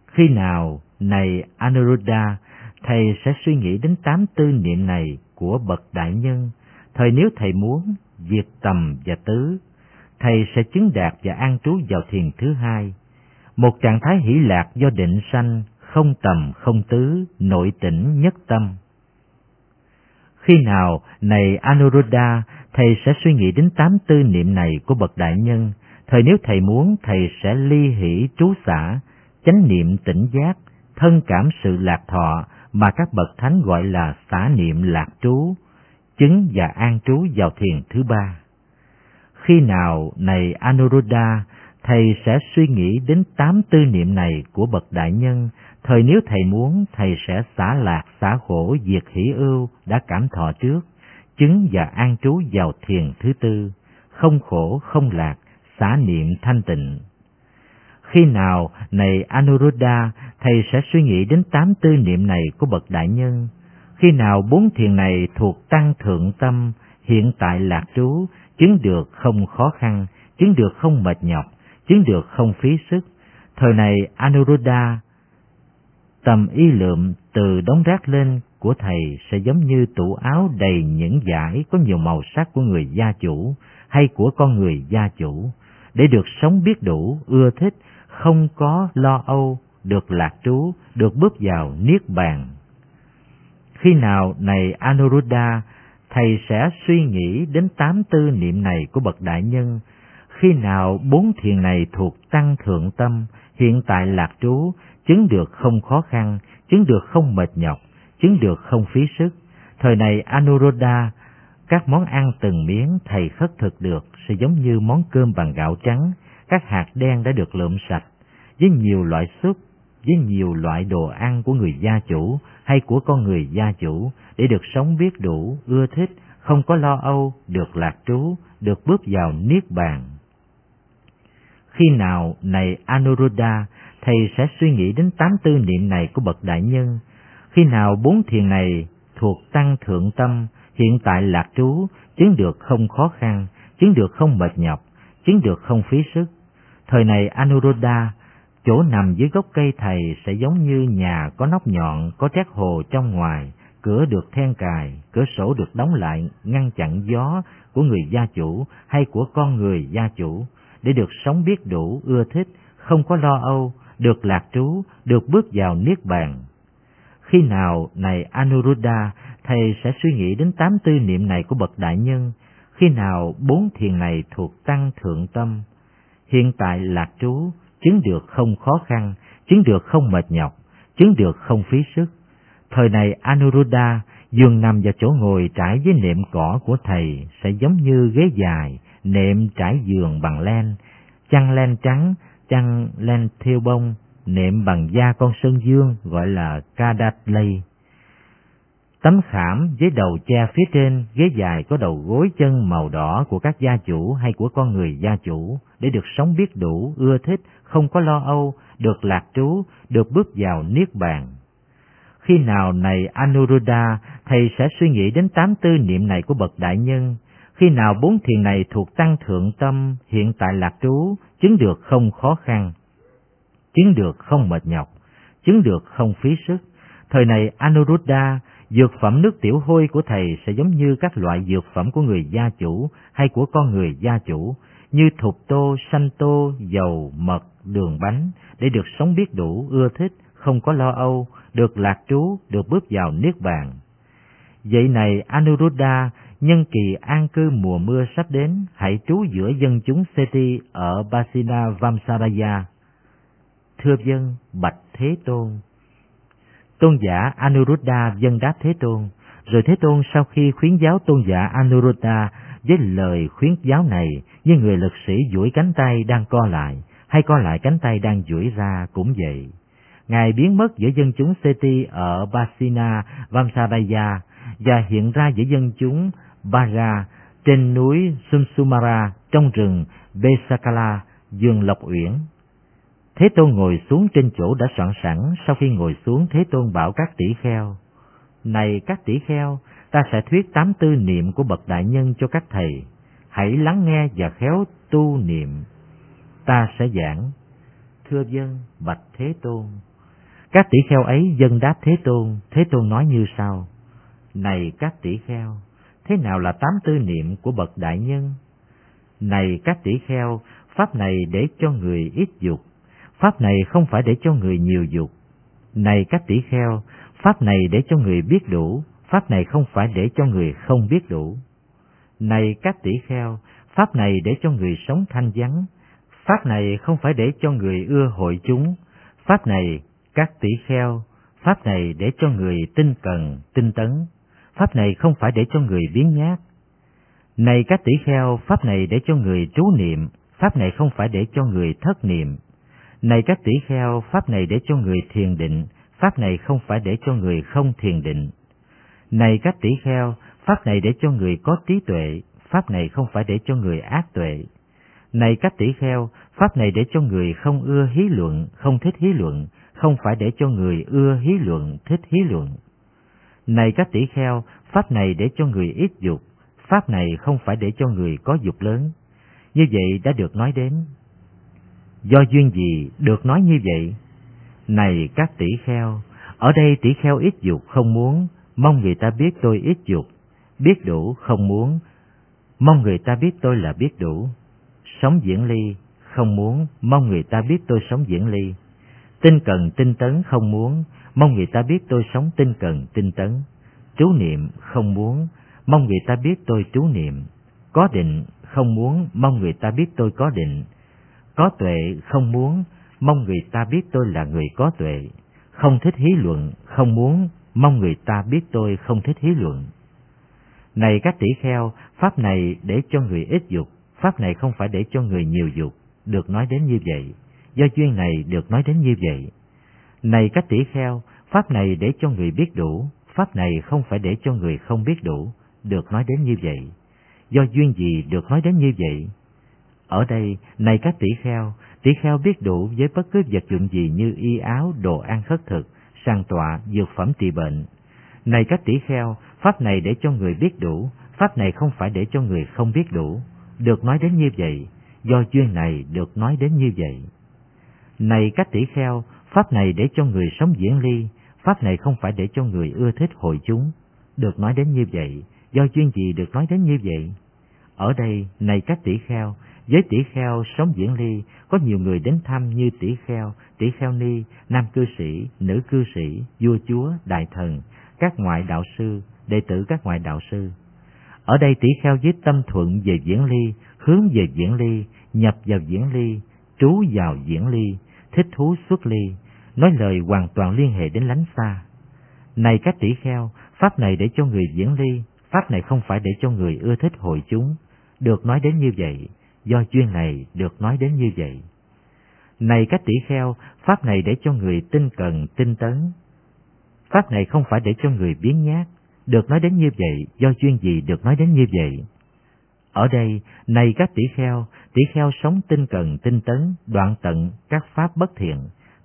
Khi nào, này Anuruddha, thầy sẽ suy nghĩ đến tám tư niệm này của bậc đại nhân, thời nếu thầy muốn, diệt tầm và tứ, thầy sẽ chứng đạt và an trú vào thiền thứ hai, một trạng thái hỷ lạc do định sanh, không tầm không tứ, nội tỉnh nhất tâm. Khi nào, này Anuruddha, thầy sẽ suy nghĩ đến tám tư niệm này của bậc đại nhân, Thời nếu thầy muốn, thầy sẽ ly hỷ trú xả, chánh niệm tỉnh giác, thân cảm sự lạc thọ mà các bậc thánh gọi là xả niệm lạc trú, chứng và an trú vào thiền thứ ba. Khi nào này Anuruddha, thầy sẽ suy nghĩ đến tám tư niệm này của bậc đại nhân, thời nếu thầy muốn, thầy sẽ xả lạc, xả khổ, diệt hỷ ưu đã cảm thọ trước, chứng và an trú vào thiền thứ tư, không khổ, không lạc, xả niệm thanh tịnh. Khi nào, này Anuruddha, thầy sẽ suy nghĩ đến tám tư niệm này của bậc đại nhân. Khi nào bốn thiền này thuộc tăng thượng tâm, hiện tại lạc trú, chứng được không khó khăn, chứng được không mệt nhọc, chứng được không phí sức. Thời này Anuruddha, tầm y lượm từ đống rác lên của thầy sẽ giống như tủ áo đầy những giải có nhiều màu sắc của người gia chủ hay của con người gia chủ, để được sống biết đủ, ưa thích, không có lo âu, được lạc trú, được bước vào niết bàn. Khi nào này Anuruddha, thầy sẽ suy nghĩ đến tám tư niệm này của bậc đại nhân. Khi nào bốn thiền này thuộc tăng thượng tâm, hiện tại lạc trú, chứng được không khó khăn, chứng được không mệt nhọc, chứng được không phí sức. Thời này Anuruddha, các món ăn từng miếng thầy khất thực được sẽ giống như món cơm bằng gạo trắng, các hạt đen đã được lượm sạch, với nhiều loại súp, với nhiều loại đồ ăn của người gia chủ hay của con người gia chủ để được sống biết đủ, ưa thích, không có lo âu, được lạc trú, được bước vào niết bàn. Khi nào này Anuruddha, thầy sẽ suy nghĩ đến tám tư niệm này của bậc đại nhân. Khi nào bốn thiền này thuộc tăng thượng tâm, hiện tại lạc trú, chứng được không khó khăn, chứng được không mệt nhọc, chứng được không phí sức. Thời này Anuruddha, chỗ nằm dưới gốc cây thầy sẽ giống như nhà có nóc nhọn, có trét hồ trong ngoài, cửa được then cài, cửa sổ được đóng lại ngăn chặn gió của người gia chủ hay của con người gia chủ, để được sống biết đủ, ưa thích, không có lo âu, được lạc trú, được bước vào niết bàn. Khi nào này Anuruddha, thầy sẽ suy nghĩ đến tám tư niệm này của bậc đại nhân, khi nào bốn thiền này thuộc tăng thượng tâm, hiện tại lạc trú, chứng được không khó khăn, chứng được không mệt nhọc, chứng được không phí sức. Thời này Anuruddha giường nằm vào chỗ ngồi trải với nệm cỏ của thầy sẽ giống như ghế dài, nệm trải giường bằng len, chăn len trắng, chăn len thêu bông, nệm bằng da con sơn dương gọi là kadatlay. Tấm khảm với đầu che phía trên, ghế dài có đầu gối chân màu đỏ của các gia chủ hay của con người gia chủ, để được sống biết đủ, ưa thích, không có lo âu, được lạc trú, được bước vào niết bàn. Khi nào này Anuruddha, thầy sẽ suy nghĩ đến tám tư niệm này của bậc đại nhân. Khi nào bốn thiền này thuộc tăng thượng tâm, hiện tại lạc trú, chứng được không khó khăn, chứng được không mệt nhọc, chứng được không phí sức. Thời này Anuruddha, dược phẩm nước tiểu hôi của thầy sẽ giống như các loại dược phẩm của người gia chủ hay của con người gia chủ, như thục tô, sanh tô, dầu, mật, đường bánh, để được sống biết đủ, ưa thích, không có lo âu, được lạc trú, được bước vào niết bàn. Vậy này Anuruddha, nhân kỳ an cư mùa mưa sắp đến, hãy trú giữa dân chúng Seti ở Basina Vamsaraya. Thưa dân, bạch Thế Tôn. Tôn giả Anuruddha dân đáp Thế Tôn, rồi Thế Tôn sau khi khuyến giáo tôn giả Anuruddha với lời khuyến giáo này, như người lực sĩ duỗi cánh tay đang co lại, hay co lại cánh tay đang duỗi ra cũng vậy. Ngài biến mất giữa dân chúng Seti ở Basina, Vamsaraya và hiện ra giữa dân chúng Baga trên núi Sumsumara trong rừng Besakala, dương Lộc Uyển. Thế Tôn ngồi xuống trên chỗ đã soạn sẵn, sau khi ngồi xuống Thế Tôn bảo các tỷ kheo, Này các tỷ kheo, ta sẽ thuyết tám tư niệm của bậc đại nhân cho các thầy, hãy lắng nghe và khéo tu niệm. Ta sẽ giảng, thưa dân, bạch Thế Tôn. Các tỷ kheo ấy dân đáp Thế Tôn, Thế Tôn nói như sau, Này các tỷ kheo, thế nào là tám tư niệm của bậc đại nhân? Này các tỷ kheo, pháp này để cho người ít dục, pháp này không phải để cho người nhiều dục. Này các tỷ kheo, pháp này để cho người biết đủ, pháp này không phải để cho người không biết đủ. Này các tỷ kheo, pháp này để cho người sống thanh vắng, Pháp này không phải để cho người ưa hội chúng, Pháp này các tỷ kheo, Pháp này để cho người tinh cần, tinh tấn, Pháp này không phải để cho người biến nhát. Này các tỷ kheo, Pháp này để cho người trú niệm, Pháp này không phải để cho người thất niệm. Này các tỷ kheo, Pháp này để cho người thiền định, Pháp này không phải để cho người không thiền định. Này các tỷ kheo, Pháp này để cho người có trí tuệ, Pháp này không phải để cho người ác tuệ. Này các tỷ kheo, Pháp này để cho người không ưa hí luận, không thích hí luận, không phải để cho người ưa hí luận, thích hí luận. Này các tỷ kheo, Pháp này để cho người ít dục, Pháp này không phải để cho người có dục lớn. Như vậy đã được nói đến. Do duyên gì được nói như vậy? Này các tỷ kheo, ở đây tỷ kheo ít dục không muốn, mong người ta biết tôi ít dục, biết đủ không muốn, mong người ta biết tôi là biết đủ. Sống diễn ly, không muốn, mong người ta biết tôi sống diễn ly. Tinh cần tinh tấn không muốn, mong người ta biết tôi sống tinh cần tinh tấn. Chú niệm không muốn, mong người ta biết tôi chú niệm. Có định không muốn, mong người ta biết tôi có định. Có tuệ không muốn, mong người ta biết tôi là người có tuệ. Không thích hí luận, không muốn, mong người ta biết tôi không thích hí luận. Này các tỷ kheo, pháp này để cho người ít dục, pháp này không phải để cho người nhiều dục, được nói đến như vậy. Do duyên này được nói đến như vậy. Này các tỷ kheo, pháp này để cho người biết đủ, pháp này không phải để cho người không biết đủ, được nói đến như vậy. Do duyên gì được nói đến như vậy? Ở đây, này các tỷ kheo, tỷ kheo biết đủ với bất cứ vật dụng gì như y áo, đồ ăn khất thực, sàng tọa, dược phẩm trị bệnh. Này các tỷ kheo, pháp này để cho người biết đủ, pháp này không phải để cho người không biết đủ, được nói đến như vậy, do duyên này được nói đến như vậy. Này các tỷ kheo, pháp này để cho người sống diễn ly, pháp này không phải để cho người ưa thích hội chúng, được nói đến như vậy, do chuyên gì được nói đến như vậy? Ở đây, này các tỷ kheo, với tỷ kheo sống diễn ly, có nhiều người đến thăm như tỷ kheo, tỷ kheo ni, nam cư sĩ, nữ cư sĩ, vua chúa, đại thần, các ngoại đạo sư, đệ tử các ngoại đạo sư. Ở đây tỷ kheo với tâm thuận về diễn ly, hướng về diễn ly, nhập vào diễn ly, trú vào diễn ly, thích thú xuất ly, nói lời hoàn toàn liên hệ đến lánh xa. Này các tỷ kheo, pháp này để cho người diễn ly, pháp này không phải để cho người ưa thích hội chúng, được nói đến như vậy, do chuyên này được nói đến như vậy. Này các tỷ kheo, pháp này để cho người tinh cần, tinh tấn. Pháp này không phải để cho người biến nhát, được nói đến như vậy, do chuyên gì được nói đến như vậy. Ở đây, này các tỷ kheo, tỷ kheo sống tinh cần, tinh tấn, đoạn tận các pháp bất thiện,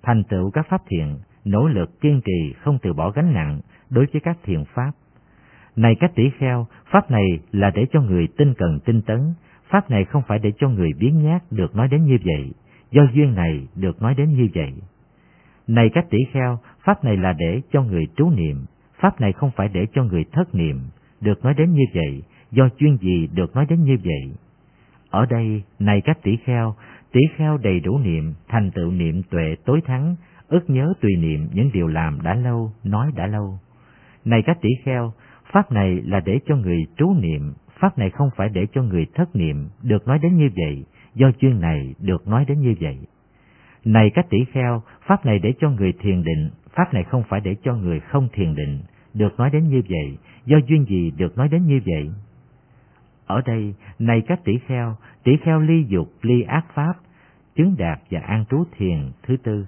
thành tựu các pháp thiện, nỗ lực kiên trì không từ bỏ gánh nặng đối với các thiện pháp. Này các tỷ kheo, pháp này là để cho người tinh cần tinh tấn, pháp này không phải để cho người biến nhát được nói đến như vậy, do duyên này được nói đến như vậy. Này các tỷ kheo, pháp này là để cho người trú niệm, pháp này không phải để cho người thất niệm, được nói đến như vậy, do chuyên gì được nói đến như vậy. Ở đây, này các tỷ kheo, tỷ kheo đầy đủ niệm, thành tựu niệm tuệ tối thắng, ức nhớ tùy niệm những điều làm đã lâu, nói đã lâu. Này các tỷ kheo, pháp này là để cho người trú niệm, pháp này không phải để cho người thất niệm, được nói đến như vậy, do chuyên này được nói đến như vậy. Này các tỷ kheo, pháp này để cho người thiền định, pháp này không phải để cho người không thiền định, được nói đến như vậy, do duyên gì được nói đến như vậy. Ở đây, này các tỷ kheo, tỷ kheo ly dục, ly ác pháp, chứng đạt và an trú thiền thứ tư.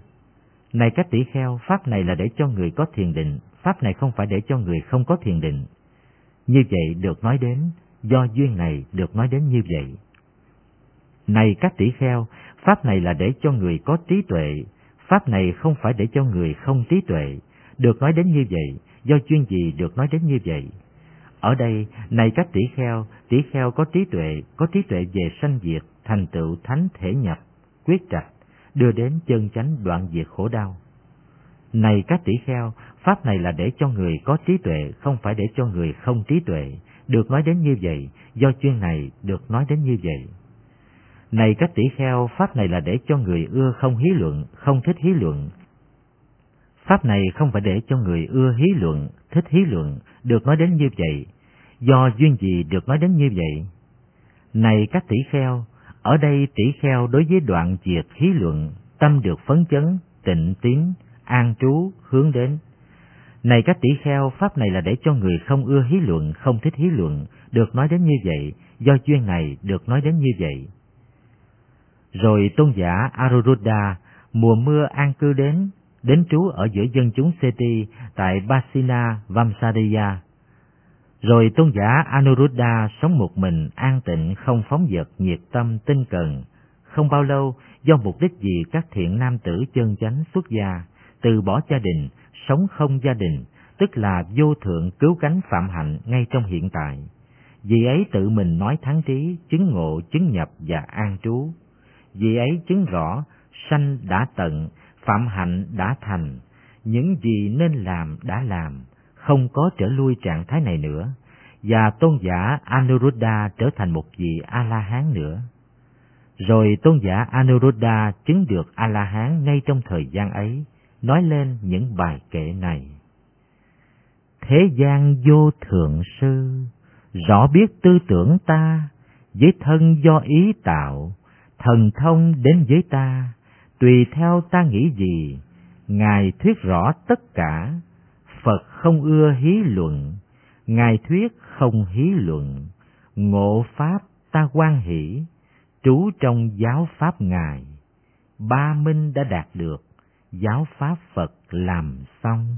Này các tỷ kheo, pháp này là để cho người có thiền định, pháp này không phải để cho người không có thiền định. Như vậy được nói đến, do duyên này được nói đến như vậy. Này các tỷ kheo, pháp này là để cho người có trí tuệ, pháp này không phải để cho người không trí tuệ, được nói đến như vậy, do duyên gì được nói đến như vậy. Ở đây, này các tỷ kheo, tỷ kheo có trí tuệ, có trí tuệ về sanh diệt, thành tựu thánh thể nhập, quyết trạch, đưa đến chân chánh đoạn diệt khổ đau. Này các tỷ kheo, pháp này là để cho người có trí tuệ, không phải để cho người không trí tuệ, được nói đến như vậy, do chuyên này được nói đến như vậy. Này các tỷ kheo, pháp này là để cho người ưa không hí luận, không thích hí luận. Pháp này không phải để cho người ưa hí luận, thích hí luận, được nói đến như vậy, do duyên gì được nói đến như vậy. Này các tỷ kheo, Ở đây tỷ kheo đối với đoạn diệt hí luận, tâm được phấn chấn, tịnh tiến, an trú, hướng đến. Này các tỷ kheo, pháp này là để cho người không ưa hí luận, không thích hí luận, được nói đến như vậy, do duyên này được nói đến như vậy. Rồi tôn giả Aruruddha mùa mưa an cư đến, đến trú ở giữa dân chúng Seti tại Basina Vamsadiya. Rồi tôn giả Anuruddha sống một mình an tịnh không phóng dật nhiệt tâm tinh cần. Không bao lâu, do mục đích gì các thiện nam tử chân chánh xuất gia, từ bỏ gia đình, sống không gia đình, tức là vô thượng cứu cánh phạm hạnh ngay trong hiện tại. Vì ấy tự mình nói thắng trí, chứng ngộ, chứng nhập và an trú. Vì ấy chứng rõ, sanh đã tận, phạm hạnh đã thành, những gì nên làm đã làm, không có trở lui trạng thái này nữa, và tôn giả Anuruddha trở thành một vị A-la-hán nữa. Rồi tôn giả Anuruddha chứng được A-la-hán ngay trong thời gian ấy, nói lên những bài kệ này. Thế gian vô thượng sư, rõ biết tư tưởng ta, với thân do ý tạo, thần thông đến với ta, tùy theo ta nghĩ gì, Ngài thuyết rõ tất cả, Phật không ưa hí luận, Ngài thuyết không hí luận, ngộ Pháp ta quan hỷ, trú trong giáo Pháp Ngài, ba minh đã đạt được, giáo Pháp Phật làm xong.